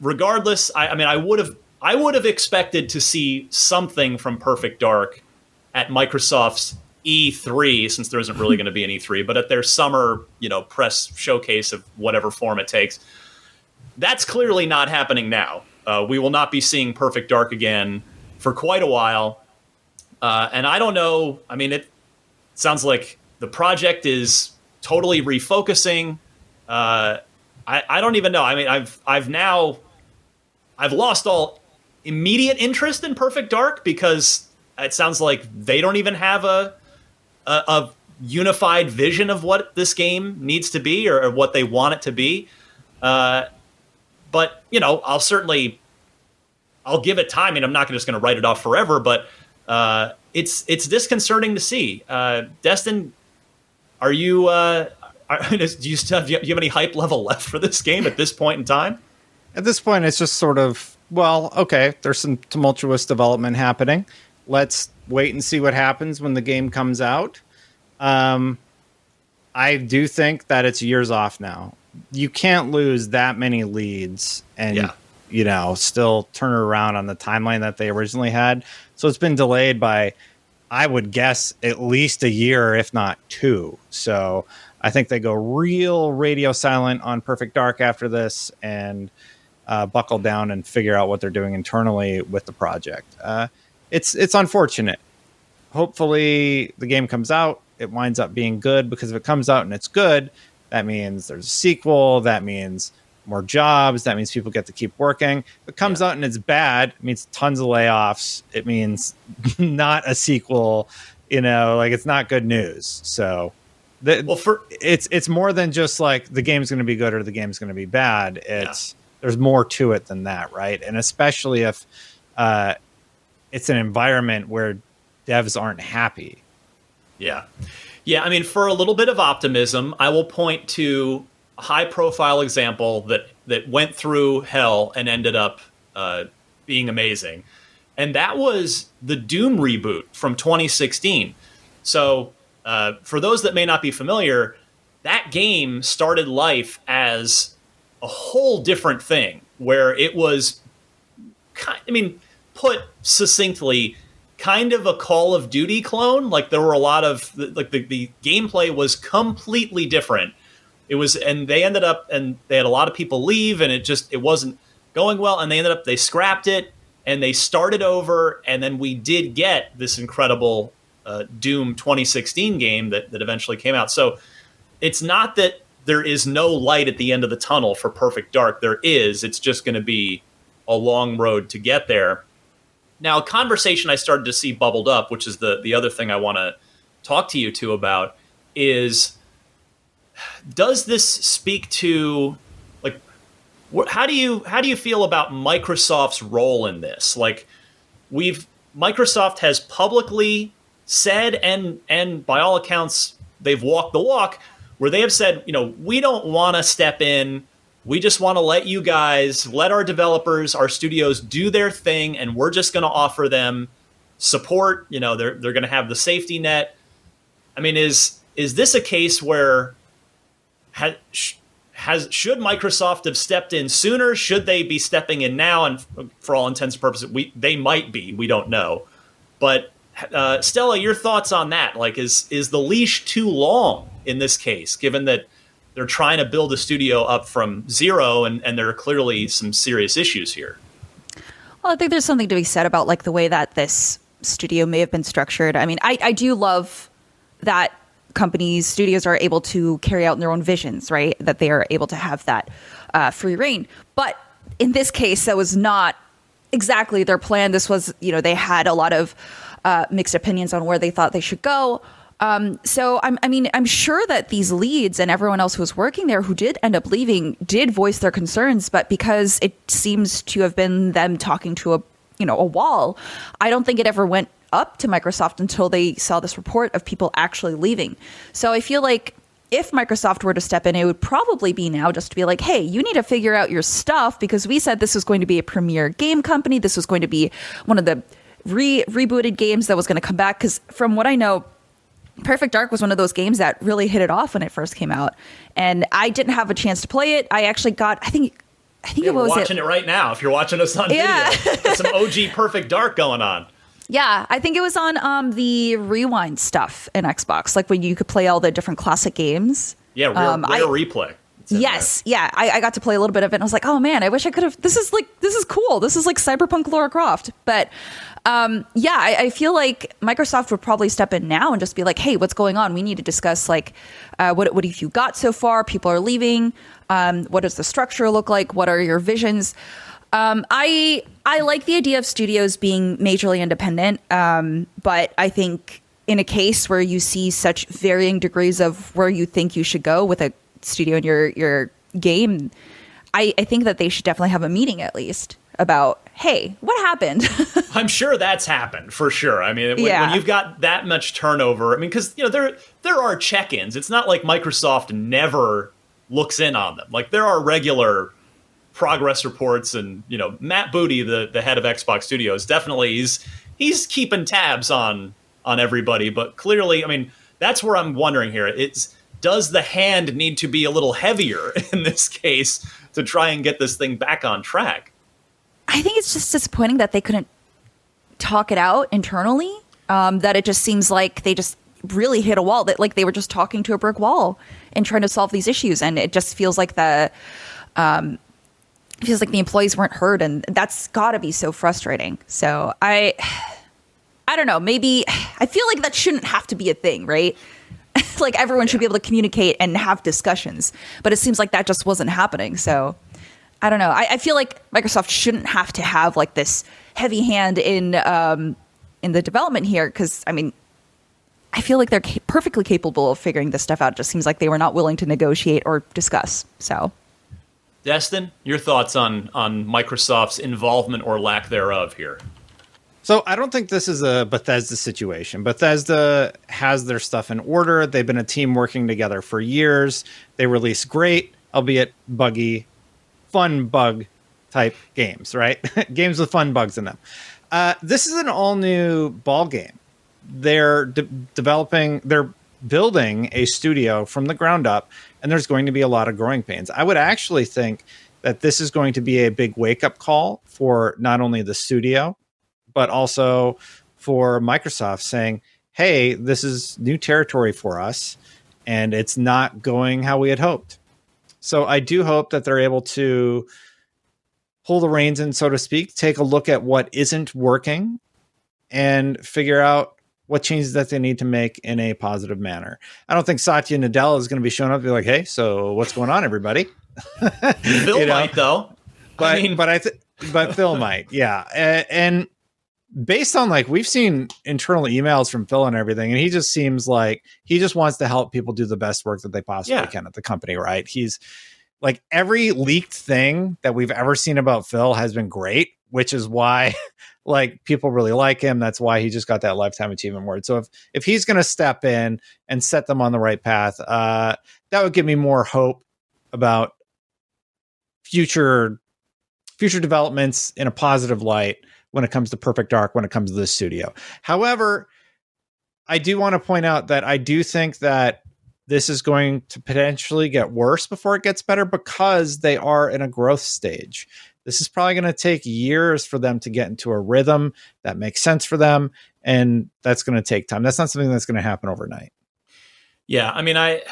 S2: regardless I, I mean i would have i would have expected to see something from perfect dark at microsoft's e3 since there isn't really <laughs> going to be an e3 but at their summer you know press showcase of whatever form it takes that's clearly not happening now uh, we will not be seeing perfect dark again for quite a while. Uh, and I don't know. I mean, it sounds like the project is totally refocusing. Uh, I, I don't even know. I mean, I've I've now I've lost all immediate interest in Perfect Dark because it sounds like they don't even have a a, a unified vision of what this game needs to be or, or what they want it to be. Uh, but you know, I'll certainly I'll give it time. and I'm not just going to write it off forever, but uh, it's it's disconcerting to see. Uh, Destin, are you? Uh, are, <laughs> do you still have, do you have any hype level left for this game at this point in time?
S3: At this point, it's just sort of well, okay. There's some tumultuous development happening. Let's wait and see what happens when the game comes out. Um, I do think that it's years off now. You can't lose that many leads and yeah you know, still turn around on the timeline that they originally had. So it's been delayed by, I would guess, at least a year, if not two. So I think they go real radio silent on Perfect Dark after this and uh, buckle down and figure out what they're doing internally with the project. Uh, it's it's unfortunate. Hopefully, the game comes out. It winds up being good because if it comes out and it's good, that means there's a sequel. That means more jobs. That means people get to keep working. If it comes yeah. out and it's bad, it means tons of layoffs. It means <laughs> not a sequel. You know, like it's not good news. So, the, well, for it's it's more than just like the game's going to be good or the game's going to be bad. It's yeah. there's more to it than that, right? And especially if uh, it's an environment where devs aren't happy.
S2: Yeah. Yeah, I mean, for a little bit of optimism, I will point to a high profile example that that went through hell and ended up uh, being amazing, and that was the Doom reboot from 2016. So, uh, for those that may not be familiar, that game started life as a whole different thing, where it was, I mean, put succinctly, kind of a Call of Duty clone. Like there were a lot of like the, the gameplay was completely different. It was and they ended up and they had a lot of people leave and it just it wasn't going well and they ended up they scrapped it and they started over and then we did get this incredible uh, doom 2016 game that, that eventually came out. So it's not that there is no light at the end of the tunnel for perfect dark. There is. It's just going to be a long road to get there now a conversation i started to see bubbled up which is the the other thing i want to talk to you two about is does this speak to like wh- how do you how do you feel about Microsoft's role in this? Like we've Microsoft has publicly said and and by all accounts they've walked the walk where they have said, you know, we don't want to step in. We just want to let you guys, let our developers, our studios do their thing, and we're just going to offer them support. You know, they're they're going to have the safety net. I mean, is is this a case where has has should Microsoft have stepped in sooner? Should they be stepping in now? And for all intents and purposes, we they might be. We don't know. But uh, Stella, your thoughts on that? Like, is is the leash too long in this case, given that they're trying to build a studio up from zero, and and there are clearly some serious issues here?
S4: Well, I think there's something to be said about like the way that this studio may have been structured. I mean, I, I do love that companies, studios are able to carry out their own visions, right? That they are able to have that uh, free reign. But in this case, that was not exactly their plan. This was, you know, they had a lot of uh, mixed opinions on where they thought they should go. Um, so I'm, I mean, I'm sure that these leads and everyone else who was working there who did end up leaving did voice their concerns, but because it seems to have been them talking to a, you know, a wall, I don't think it ever went up to Microsoft until they saw this report of people actually leaving. So I feel like if Microsoft were to step in, it would probably be now just to be like, hey, you need to figure out your stuff because we said this was going to be a premier game company. This was going to be one of the re- rebooted games that was going to come back. Because from what I know, Perfect Dark was one of those games that really hit it off when it first came out. And I didn't have a chance to play it. I actually got, I think, I think
S2: yeah,
S4: it was
S2: watching it? it? right now. If you're watching us on yeah. video, <laughs> some OG Perfect Dark going on.
S4: Yeah, I think it was on um, the rewind stuff in Xbox, like when you could play all the different classic games.
S2: Yeah, rare, um, I, replay.
S4: Yes, yeah, I, I, got to play a little bit of it. and I was like, oh man, I wish I could have. This is like this is cool. This is like cyberpunk Lara Croft. But um, yeah, I, I, feel like Microsoft would probably step in now and just be like, hey, what's going on? We need to discuss like uh, what what have you got so far? People are leaving. Um, what does the structure look like? What are your visions? Um, I I like the idea of studios being majorly independent, um, but I think in a case where you see such varying degrees of where you think you should go with a studio in your your game, I, I think that they should definitely have a meeting at least about hey what happened <laughs>
S2: i'm sure that's happened for sure i mean when, yeah. when you've got that much turnover i mean because you know there there are check-ins it's not like microsoft never looks in on them like there are regular progress reports and you know Matt Booty, the the head of Xbox Studios, definitely he's he's keeping tabs on on everybody. But clearly, I mean, that's where I'm wondering here. It's does the hand need to be a little heavier <laughs> in this case to try and get this thing back on track?
S4: I think it's just disappointing that they couldn't talk it out internally. Um, that it just seems like they just really hit a wall. That like they were just talking to a brick wall and trying to solve these issues, and it just feels like the um, feels like the employees weren't heard and that's got to be so frustrating so i i don't know maybe i feel like that shouldn't have to be a thing right <laughs> like everyone should be able to communicate and have discussions but it seems like that just wasn't happening so i don't know i, I feel like microsoft shouldn't have to have like this heavy hand in um in the development here because i mean I feel like they're ca- perfectly capable of figuring this stuff out. It just seems like they were not willing to negotiate or discuss. So
S2: Destin, your thoughts on on Microsoft's involvement or lack thereof here?
S3: So I don't think this is a Bethesda situation. Bethesda has their stuff in order. They've been a team working together for years. They release great, albeit buggy, fun bug type games, right? <laughs> games with fun bugs in them. Uh, this is an all new ball game. They're de- developing, they're building a studio from the ground up and there's going to be a lot of growing pains. I would actually think that this is going to be a big wake up call for not only the studio, but also for Microsoft saying, hey, this is new territory for us and it's not going how we had hoped. So I do hope that they're able to pull the reins in, so to speak, take a look at what isn't working and figure out what changes that they need to make in a positive manner. I don't think Satya Nadella is going to be showing up and be like, "Hey, so what's going on, everybody?" <laughs>
S2: Phil you know? might though.
S3: But I mean... but I th- but Phil might, yeah. And, and based on like we've seen internal emails from Phil and everything, and he just seems like he just wants to help people do the best work that they possibly yeah. can at the company, right? He's like every leaked thing that we've ever seen about Phil has been great which is why <laughs> like people really like him. That's why he just got that lifetime achievement award. So if if he's going to step in and set them on the right path, uh, that would give me more hope about future future developments in a positive light when it comes to Perfect Dark, when it comes to this studio. However, I do want to point out that I do think that this is going to potentially get worse before it gets better because they are in a growth stage. This is probably going to take years for them to get into a rhythm that makes sense for them. And that's going to take time. That's not something that's going to happen overnight.
S2: Yeah. I mean, I,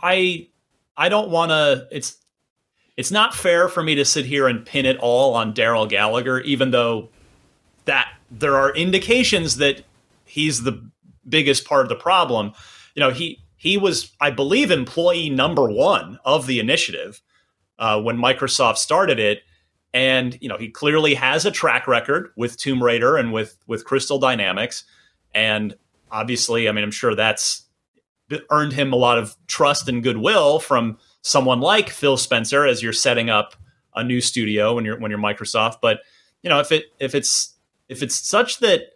S2: I, I don't want to, it's, it's not fair for me to sit here and pin it all on Darrell Gallagher, even though that there are indications that he's the biggest part of the problem. You know, he he was, I believe, employee number one of the initiative uh, when Microsoft started it, and you know he clearly has a track record with Tomb Raider and with with Crystal Dynamics, and obviously, I mean, I'm sure that's earned him a lot of trust and goodwill from someone like Phil Spencer as you're setting up a new studio when you're when you're Microsoft. But you know, if it if it's if it's such that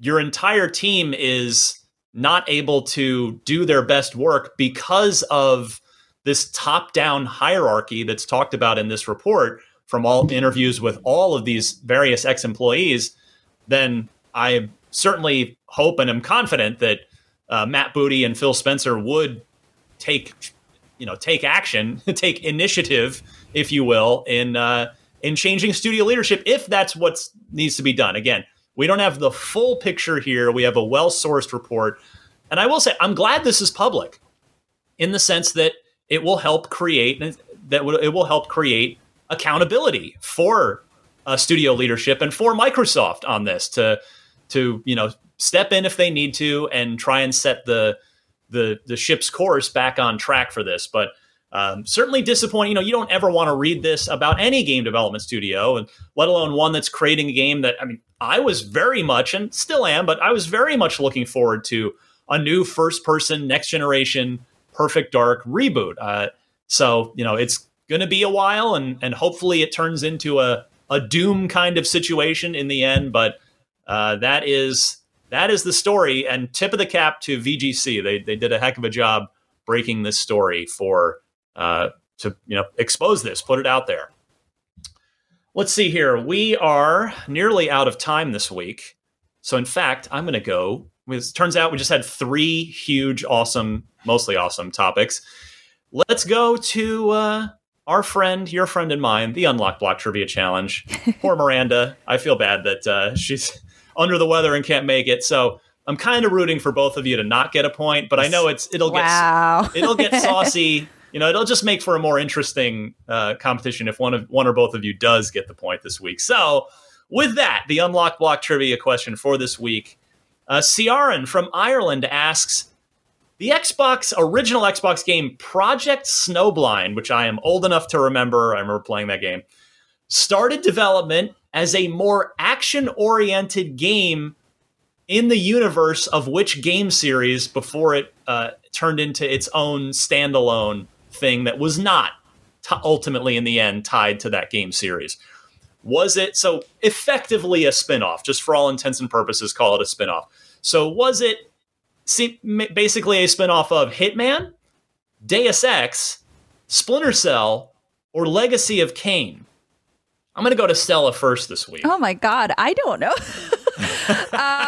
S2: your entire team is not able to do their best work because of this top down hierarchy that's talked about in this report from all interviews with all of these various ex employees, then I certainly hope and am confident that uh, Matt Booty and Phil Spencer would take, you know, take action, <laughs> take initiative, if you will, in uh, in changing studio leadership if that's what needs to be done. Again, we don't have the full picture here. We have a well sourced report. And I will say, I'm glad this is public in the sense that it will help create that it will help create accountability for uh, studio leadership and for Microsoft on this to to you know step in if they need to and try and set the the the ship's course back on track for this. But um, certainly disappointing. You know, you don't ever want to read this about any game development studio, and let alone one that's creating a game that I mean, I was very much and still am, but I was very much looking forward to a new first-person, next generation, Perfect Dark reboot. Uh, so you know, it's going to be a while, and and hopefully it turns into a a Doom kind of situation in the end. But uh, that is that is the story, and tip of the cap to VGC. They they did a heck of a job breaking this story for uh, to you know expose this, put it out there. Let's see here. We are nearly out of time this week. So, in fact, I'm going to go. It turns out we just had three huge, awesome, mostly awesome topics. Let's go to uh, our friend, your friend and mine, the Unlock Block Trivia Challenge. <laughs> Poor Miranda. I feel bad that uh, she's under the weather and can't make it. So I'm kind of rooting for both of you to not get a point, but I know it's it'll
S4: wow.
S2: get it'll get saucy <laughs> you know, it'll just make for a more interesting uh, competition if one of one or both of you does get the point this week. So, with that, the unlock block trivia question for this week, uh, Ciaran from Ireland asks. The Xbox original Xbox game Project Snowblind, which I am old enough to remember, I remember playing that game, started development as a more action oriented game in the universe of which game series before it uh, turned into its own standalone thing that was not t- ultimately in the end tied to that game series. Was it so effectively a spinoff, just for all intents and purposes, call it a spinoff? So was it see, basically a spinoff of Hitman, Deus Ex, Splinter Cell, or Legacy of Kain? I'm going to go to Stella first this week.
S4: Oh my God, I don't know. <laughs> uh,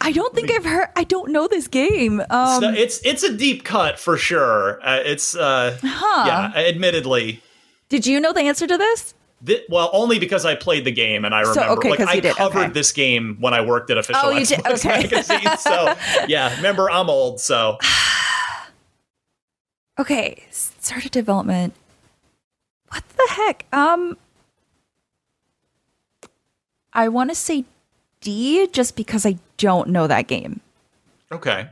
S4: I don't think I've heard. I don't know this game. Um,
S2: it's it's a deep cut for sure. Uh, it's uh, huh. yeah, admittedly.
S4: Did you know the answer to this?
S2: Th- well, only because I played the game and I remember. So,
S4: okay,
S2: like I
S4: did.
S2: covered
S4: okay.
S2: this game when I worked at official
S4: oh, you
S2: Xbox
S4: did? <laughs> Okay.
S2: magazine. So yeah, remember I'm old. So <sighs>
S4: okay, started development. What the heck? Um, I want to say D just because I don't know that game.
S2: Okay.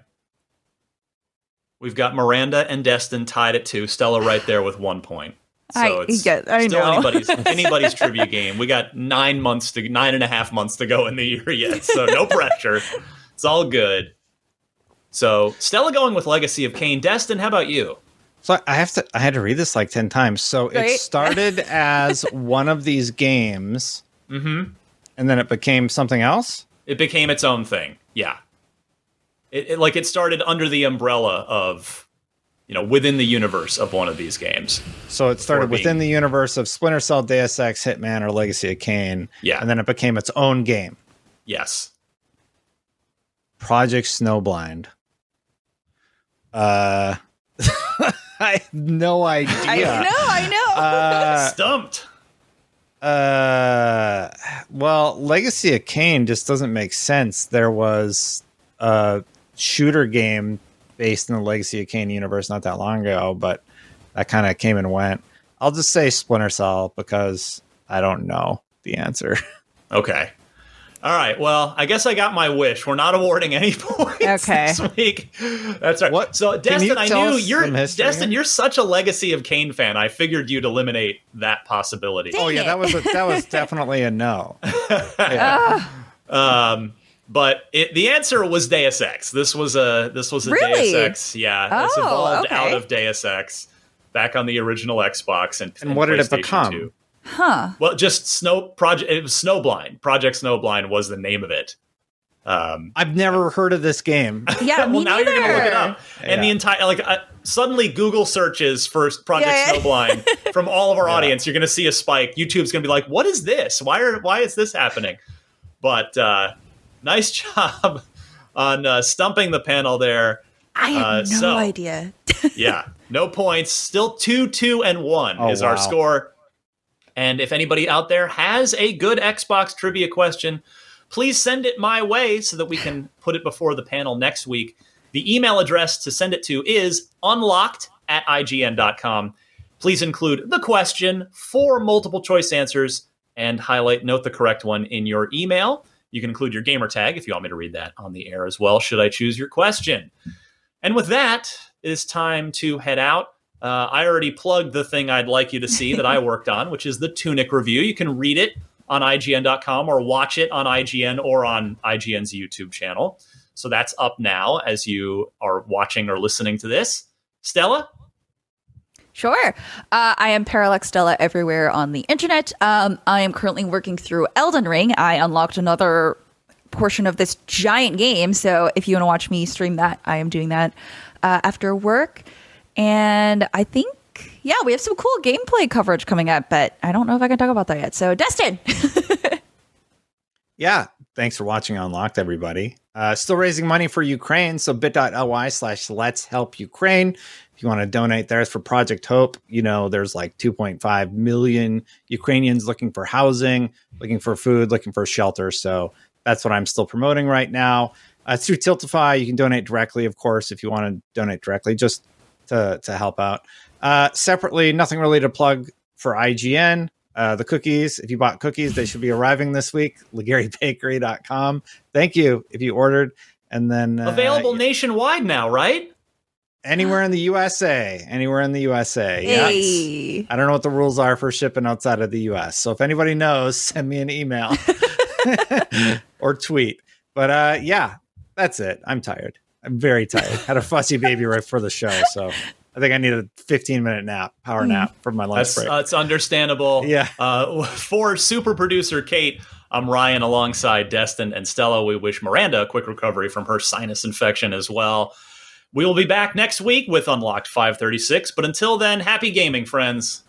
S2: We've got Miranda and Destin tied at two. Stella right there with one point. So
S4: I,
S2: it's
S4: get, I
S2: still
S4: know.
S2: anybody's <laughs> anybody's trivia game. We got nine months to nine and a half months to go in the year yet, so no <laughs> pressure. It's all good. So Stella going with Legacy of Kain. Destin, how about you?
S3: So I have to I had to read this like 10 times. So
S4: Right?
S3: it started <laughs> as one of these games
S2: Mm-hmm.
S3: And then it became something else.
S2: It became its own thing. Yeah. It, it like it started under the umbrella of, you know, within the universe of one of these games.
S3: So it started
S2: being-
S3: within the universe of Splinter Cell, Deus Ex, Hitman, or Legacy of Kain.
S2: Yeah.
S3: And then it became its own game,
S2: Yes.
S3: Project Snowblind. Uh, <laughs> I have no idea.
S4: I know, I know.
S3: Uh,
S2: Stumped.
S3: Uh, well, Legacy of Kain just doesn't make sense. There was a shooter game based in the Legacy of Kain universe not that long ago, but that kind of came and went. I'll just say Splinter Cell because I don't know the answer. <laughs>
S2: Okay. All right. Well, I guess I got my wish. We're not awarding any <laughs> points
S4: Okay.
S2: this week. That's right.
S3: What-
S2: So, Destin, I knew you're Destin. You're such a Legacy of Kain fan. I figured you'd eliminate that possibility.
S4: Dang
S3: oh yeah,
S4: it.
S3: that was a, that was <laughs> definitely a no. <laughs>
S2: Um, but it, the answer was Deus Ex. This was a this was a
S4: Really?
S2: Deus Ex. Yeah, this
S4: Oh,
S2: evolved
S4: okay.
S2: out of Deus Ex back on the original Xbox and,
S3: And what did it become?
S2: 2.
S4: Huh.
S2: Well, just Snow Project. It was Snowblind. Project Snowblind was the name of it. Um,
S3: I've never heard of this game. <laughs>
S4: Yeah,
S2: well,
S4: me
S2: now you're gonna look it
S4: neither.
S2: up, and the entire like uh, suddenly Google searches for Project
S4: Yeah, yeah.
S2: Snowblind <laughs> from all of our
S3: Yeah.
S2: audience. You're gonna see a spike. YouTube's gonna be like, "What is this? Why are why is this happening?" But uh, nice <laughs> job on uh, stumping the panel there.
S4: I had
S2: Uh,
S4: no
S2: so-
S4: idea.
S2: Yeah, no points. Still two, two, and one
S3: Oh,
S2: is our score. And if anybody out there has a good Xbox trivia question, please send it my way so that we can put it before the panel next week. The email address to send it to is unlocked at ign.com. Please include the question, for multiple choice answers, and highlight, note the correct one in your email. You can include your gamer tag if you want me to read that on the air as well, should I choose your question. And with that, it is time to head out. Uh, I already plugged the thing I'd like you to see that I <laughs> worked on, which is the Tunic review. You can read it on IGN.com or watch it on IGN or on IGN's YouTube channel. So that's up now as you are watching or listening to this. Stella?
S4: Sure. Uh, I am Parallax Stella everywhere on the internet. Um, I am currently working through Elden Ring. I unlocked another portion of this giant game. So if you want to watch me stream that, I am doing that uh, after work. And I think, yeah, we have some cool gameplay coverage coming up, but I don't know if I can talk about that yet. So, Destin. <laughs>
S3: Yeah. Thanks for watching Unlocked, everybody. Uh, still raising money for Ukraine. So bit.ly slash let's help Ukraine. If you want to donate there, for Project Hope. You know, there's like 2.5 million Ukrainians looking for housing, looking for food, looking for shelter. So that's what I'm still promoting right now. Uh, through Tiltify. You can donate directly, of course, if you want to donate directly, just to, to help out. Uh, separately, nothing really to plug for IGN. Uh, the cookies, if you bought cookies, they should be arriving this week. LegarieBakery.com. Thank you if you ordered. And then uh,
S2: Available nationwide now, right?
S3: anywhere in the USA. Anywhere in the USA. Yes.
S4: Hey.
S3: I don't know what the rules are for shipping outside of the US. So if anybody knows, <laughs> send me an email <laughs> <laughs> or tweet. But uh, yeah, that's it. I'm tired. I'm very tired. <laughs> Had a fussy baby right for the show. So I think I need a 15 minute nap, power nap for my lunch
S2: That's,
S3: break.
S2: that's understandable.
S3: Yeah.
S2: Uh, for super producer Kate, I'm Ryan alongside Destin and Stella. We wish Miranda a quick recovery from her sinus infection as well. We will be back next week with Unlocked 536. But until then, happy gaming, friends.